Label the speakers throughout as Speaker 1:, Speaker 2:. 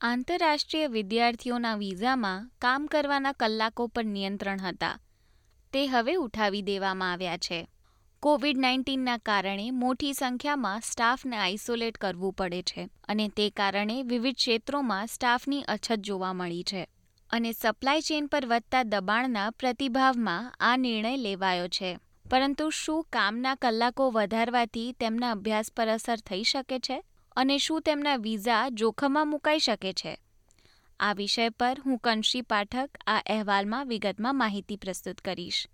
Speaker 1: આંતરરાષ્ટ્રીય વિદ્યાર્થીઓના વિઝામાં કામ કરવાના કલાકો પર નિયંત્રણ હતા. તે હવે ઉઠાવી દેવામાં આવ્યા છે. કોવિડ નાઇન્ટીનના કારણે મોટી સંખ્યામાં સ્ટાફને આઇસોલેટ કરવું પડે છે અને તે કારણે વિવિધ ક્ષેત્રોમાં સ્ટાફની અછત જોવા મળી છે અને સપ્લાય ચેઇન પર વધતા દબાણના પ્રતિભાવમાં આ નિર્ણય લેવાયો છે. પરંતુ શું કામના કલાકો વધારવાથી તેમના અભ્યાસ પર અસર થઈ શકે છે? અને શું તેમના વિઝા જોખમમાં મુકાઈ શકે છે? આ વિષય પર હું કંશી પાઠક આ અહેવાલમાં વિગતમાં માહિતી પ્રસ્તુત કરીશ.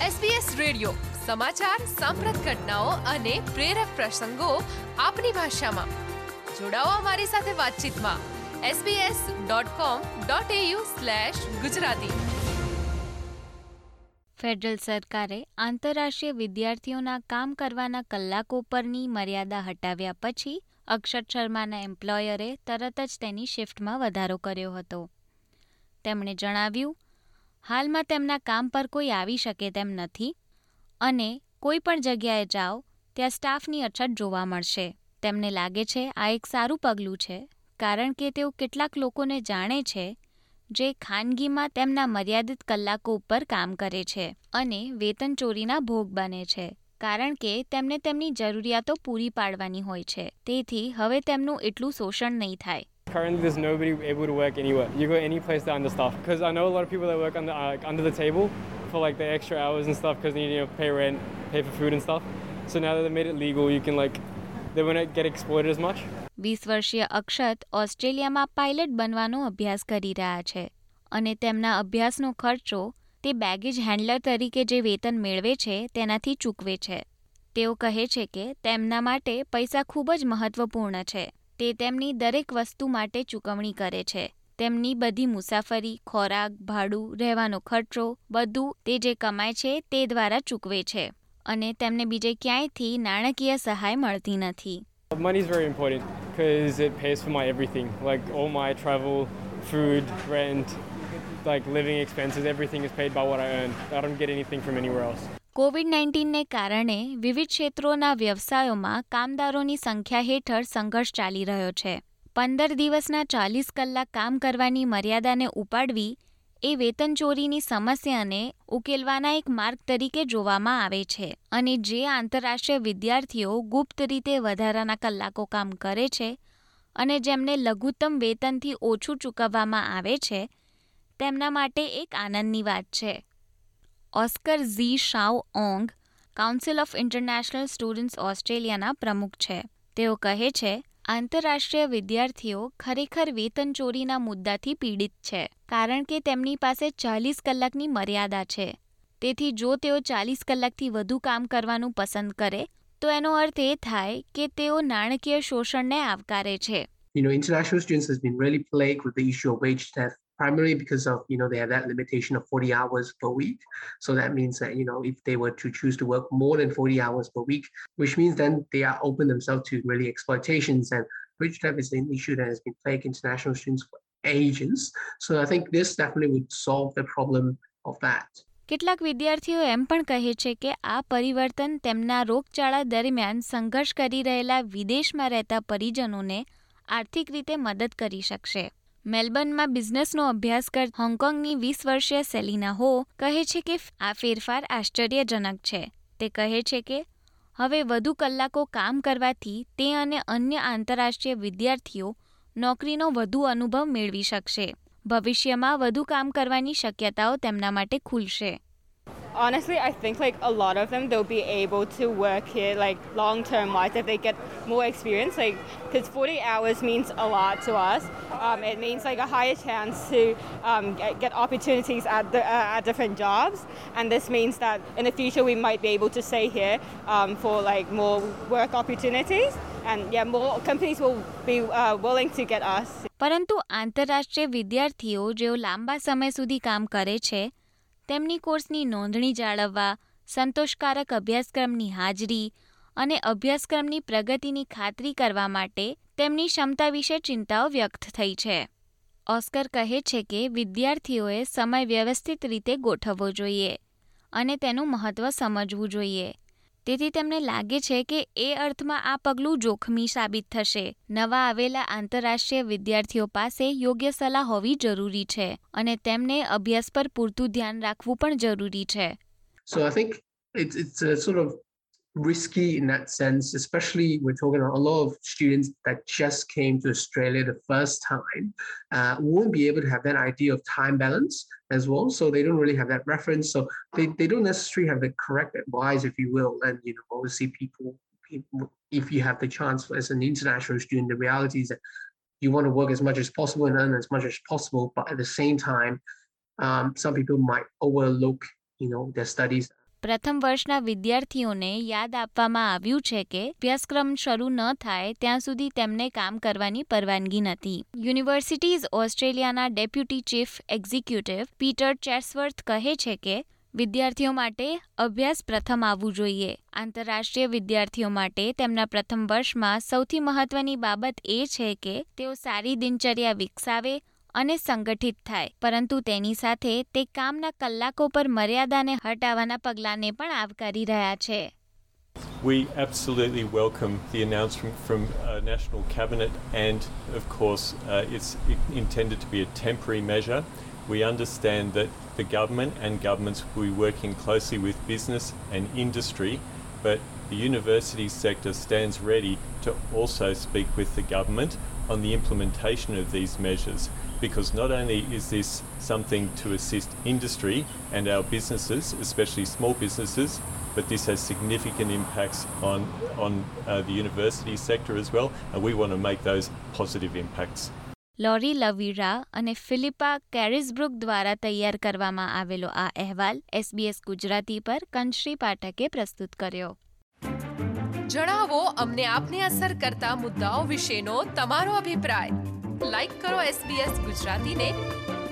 Speaker 2: SBS રેડિયો, સમાચાર, સાંપ્રત ઘટનાઓ અને પ્રેરક પ્રસંગો આપની ભાષામાં. જોડાઓ અમારી સાથે વાતચીતમાં. sbs.com.au ગુજરાતી.
Speaker 1: ફેડરલ સરકારે આંતરરાષ્ટ્રીય વિદ્યાર્થીઓના કામ કરવાના કલાકો પરની મર્યાદા હટાવ્યા પછી અક્ષત શર્માના એમ્પ્લોયરે તરત જ તેની શિફ્ટમાં વધારો કર્યો હતો. તેમણે જણાવ્યું, હાલમાં તેમના કામ પર કોઈ આવી શકે તેમ નથી અને કોઈ પણ જગ્યાએ જાઓ, ત્યાં સ્ટાફની અછત જોવા મળશે. તેમને લાગે છે આ એક સારું પગલું છે, કારણ કે તેઓ કેટલાક લોકોને જાણે છે જે ખાનગીમાં તેમના મર્યાદિત કલાકો ઉપર કામ કરે છે અને વેતન ચોરીના ભોગ બને છે કારણ કે તેમને તેમની જરૂરિયાતો પૂરી પાડવાની હોય છે તેથી હવે તેમનું એટલું શોષણ નહીં થાય
Speaker 3: Currently, there's nobody able to work anywhere. You go any place they're understaffed. Because I know a lot of people that work under uh, under the table for like the extra hours and stuff because they need to pay rent, pay for food and stuff. So now that they made it legal, you can like they won't get exploited as much.
Speaker 1: વીસ વર્ષીય અક્ષત ઓસ્ટ્રેલિયામાં pilot બનવાનો અભ્યાસ કરી રહ્યા છે અને તેમના અભ્યાસનો ખર્ચો તે બેગેજ હેન્ડલર તરીકે જે વેતન મેળવે છે તેનાથી ચૂકવે છે. તેઓ કહે છે કે તેમના માટે પૈસા ખૂબ જ મહત્વપૂર્ણ છે. તે તેમની દરેક વસ્તુ માટે ચૂકવણી કરે છે. તેમની બધી મુસાફરી, ખોરાક, ભાડું, રહેવાનો ખર્ચો, બધું તે જે કમાય છે તે દ્વારા ચૂકવે છે અને તેમને બીજે ક્યાંયથી નાણાકીય સહાય મળતી નથી.
Speaker 3: Money is very important because it pays for my everything, like all my travel, food, rent, like living expenses. Everything is paid by what I earn. I don't get anything from anywhere else.
Speaker 1: Covid નાઇન્ટીનને કારણે વિવિધ ક્ષેત્રોના વ્યવસાયોમાં કામદારોની સંખ્યા હેઠળ સંઘર્ષ ચાલી રહ્યો છે પંદર દિવસના ચાલીસ કલાક કામ કરવાની મર્યાદાને ઉપાડવી એ વેતનચોરીની સમસ્યાને ઉકેલવાના એક માર્ગ તરીકે જોવામાં આવે છે અને જે આંતરરાષ્ટ્રીય વિદ્યાર્થીઓ ગુપ્ત રીતે વધારાના કલાકો કામ કરે છે અને જેમને લઘુત્તમ વેતનથી ઓછું ચૂકવવામાં આવે છે, તેમના માટે એક આનંદની વાત છે. Oscar Zhi Shao Ong, council of international students ઓસ્ટ્રેલિયાના પ્રમુખ છે. તેઓ કહે છે આંતરરાષ્ટ્રીય વિદ્યાર્થીઓ ખરેખર વેતન ચોરીના મુદ્દાથી પીડિત છે કારણ કે તેમની પાસે ચાલીસ કલાકની મર્યાદા છે. તેથી જો તેઓ ચાલીસ કલાકથી વધુ કામ કરવાનું પસંદ કરે તો એનો અર્થ એ થાય કે તેઓ નાણાકીય શોષણને આવકારે છે.
Speaker 4: You know, international students has been really plagued with the issue of wage theft. primarily because of you know they have that limitation of 40 hours per week so that means that you know if they were to choose to work more than 40 hours per week which means then they are open themselves to really exploitations and wage theft is an issue that has been plaguing international students for ages so i think this definitely would solve the problem of that
Speaker 1: કેટલાક વિદ્યાર્થીઓ એમ પણ કહે છે કે આ પરિવર્તન તેમના રોગચાળા દરમિયાન સંઘર્ષ કરી રહેલા વિદેશમાં રહેતા પરિજનોને આર્થિક રીતે મદદ કરી શકશે મેલબર્નમાં બિઝનેસનો અભ્યાસ કર હોંગકોંગની વીસ વર્ષીય સેલિના હો કહે છે કે આ ફેરફાર આશ્ચર્યજનક છે. તે કહે છે કે, હવે વધુ કલાકો કામ કરવાથી તે અને અન્ય આંતરરાષ્ટ્રીય વિદ્યાર્થીઓ નોકરીનો વધુ અનુભવ મેળવી શકશે. ભવિષ્યમાં વધુ કામ કરવાની શક્યતાઓ તેમના માટે ખુલશે.
Speaker 5: honestly, I think like a lot of them they'll be able to work here like long term wise if they get more experience. Like because 40 hours means a lot to us. Um, it means like a higher chance to um, get, get opportunities at the, uh, at different jobs, and this means that in the future we might be able to stay here um, for like more work opportunities. And yeah, more companies will be uh, willing to get us.
Speaker 1: પરંતુ આંતરરાષ્ટ્રીય વિદ્યાર્થીઓ જેઓ લાંબા સમય સુધી કામ કરે છે તેમની કોર્સની નોંધણી જાળવવા, સંતોષકારક અભ્યાસક્રમની હાજરી અને અભ્યાસક્રમની પ્રગતિની ખાતરી કરવા માટે તેમની ક્ષમતા વિશે ચિંતાઓ વ્યક્ત થઈ છે. ઓસ્કર કહે છે કે વિદ્યાર્થીઓએ સમય વ્યવસ્થિત રીતે ગોઠવવો જોઈએ અને તેનું મહત્ત્વ સમજવું જોઈએ. તેથી તેમને લાગે છે કે એ અર્થમાં આ પગલું જોખમી સાબિત થશે. નવા આવેલા આંતરરાષ્ટ્રીય વિદ્યાર્થીઓ પાસે યોગ્ય સલાહ હોવી જરૂરી છે અને તેમને અભ્યાસ પર પૂરતું ધ્યાન રાખવું પણ જરૂરી છે.
Speaker 4: So, I think it's it's a sort of risky in that sense, especially we're talking about a lot of students that just came to Australia the first time uh, won't be able to have that idea of time balance as well. So they don't really have that reference. So they, they don't necessarily have the correct advice, if you will. And you know, obviously people, people if you have the chance as an international student, the reality is that you want to work as much as possible and earn as much as possible, but at the same time, um, some people might overlook, you know, their studies
Speaker 1: પ્રથમ વર્ષના વિદ્યાર્થીઓને યાદ આપવામાં આવ્યું છે કે અભ્યાસક્રમ શરૂ ન થાય ત્યાં સુધી તેમને કામ કરવાની પરવાનગી નથી. યુનિવર્સિટીઝ ઓસ્ટ્રેલિયાના deputy chief executive Peter Chesworth કહે છે કે વિદ્યાર્થીઓ માટે અભ્યાસ પ્રથમ આવવું જોઈએ. આંતરરાષ્ટ્રીય વિદ્યાર્થીઓ માટે તેમના પ્રથમ વર્ષમાં સૌથી મહત્વની બાબત એ છે કે તેઓ સારી દિનચર્યા વિકસાવે અને સંગઠિત થાય પરંતુ તેની સાથે તે કામના કલાકો પર મર્યાદાને હટાવવાના પગલાંને પણ આવકારી રહ્યા છે
Speaker 6: We absolutely welcome the announcement from uh, National Cabinet, and of course, uh, it's intended to be a temporary measure. We understand that the government and governments will be working closely with business and industry, but the university sector stands ready to also speak with the government on the implementation of these measures Because not only is this something to assist industry and our businesses, especially small businesses, but this has significant impacts on, on uh, the university sector as well, and we want to make those positive impacts.
Speaker 1: લોરી લવીરા અને Philippa કેરિસબ્રુક દ્વારા તૈયાર કરવામાં આવેલો આ અહેવાલ SBS Gujarati પર કંશ્રી પાઠકે પ્રસ્તુત કર્યો
Speaker 2: જણાવો અમને આપને અસર કરતા મુદ્દાઓ વિશેનો તમારો અભિપ્રાય લાઈક કરો SBS ગુજરાતીને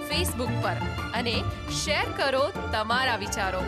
Speaker 2: ફેસબુક પર અને શેર કરો તમારા વિચારો.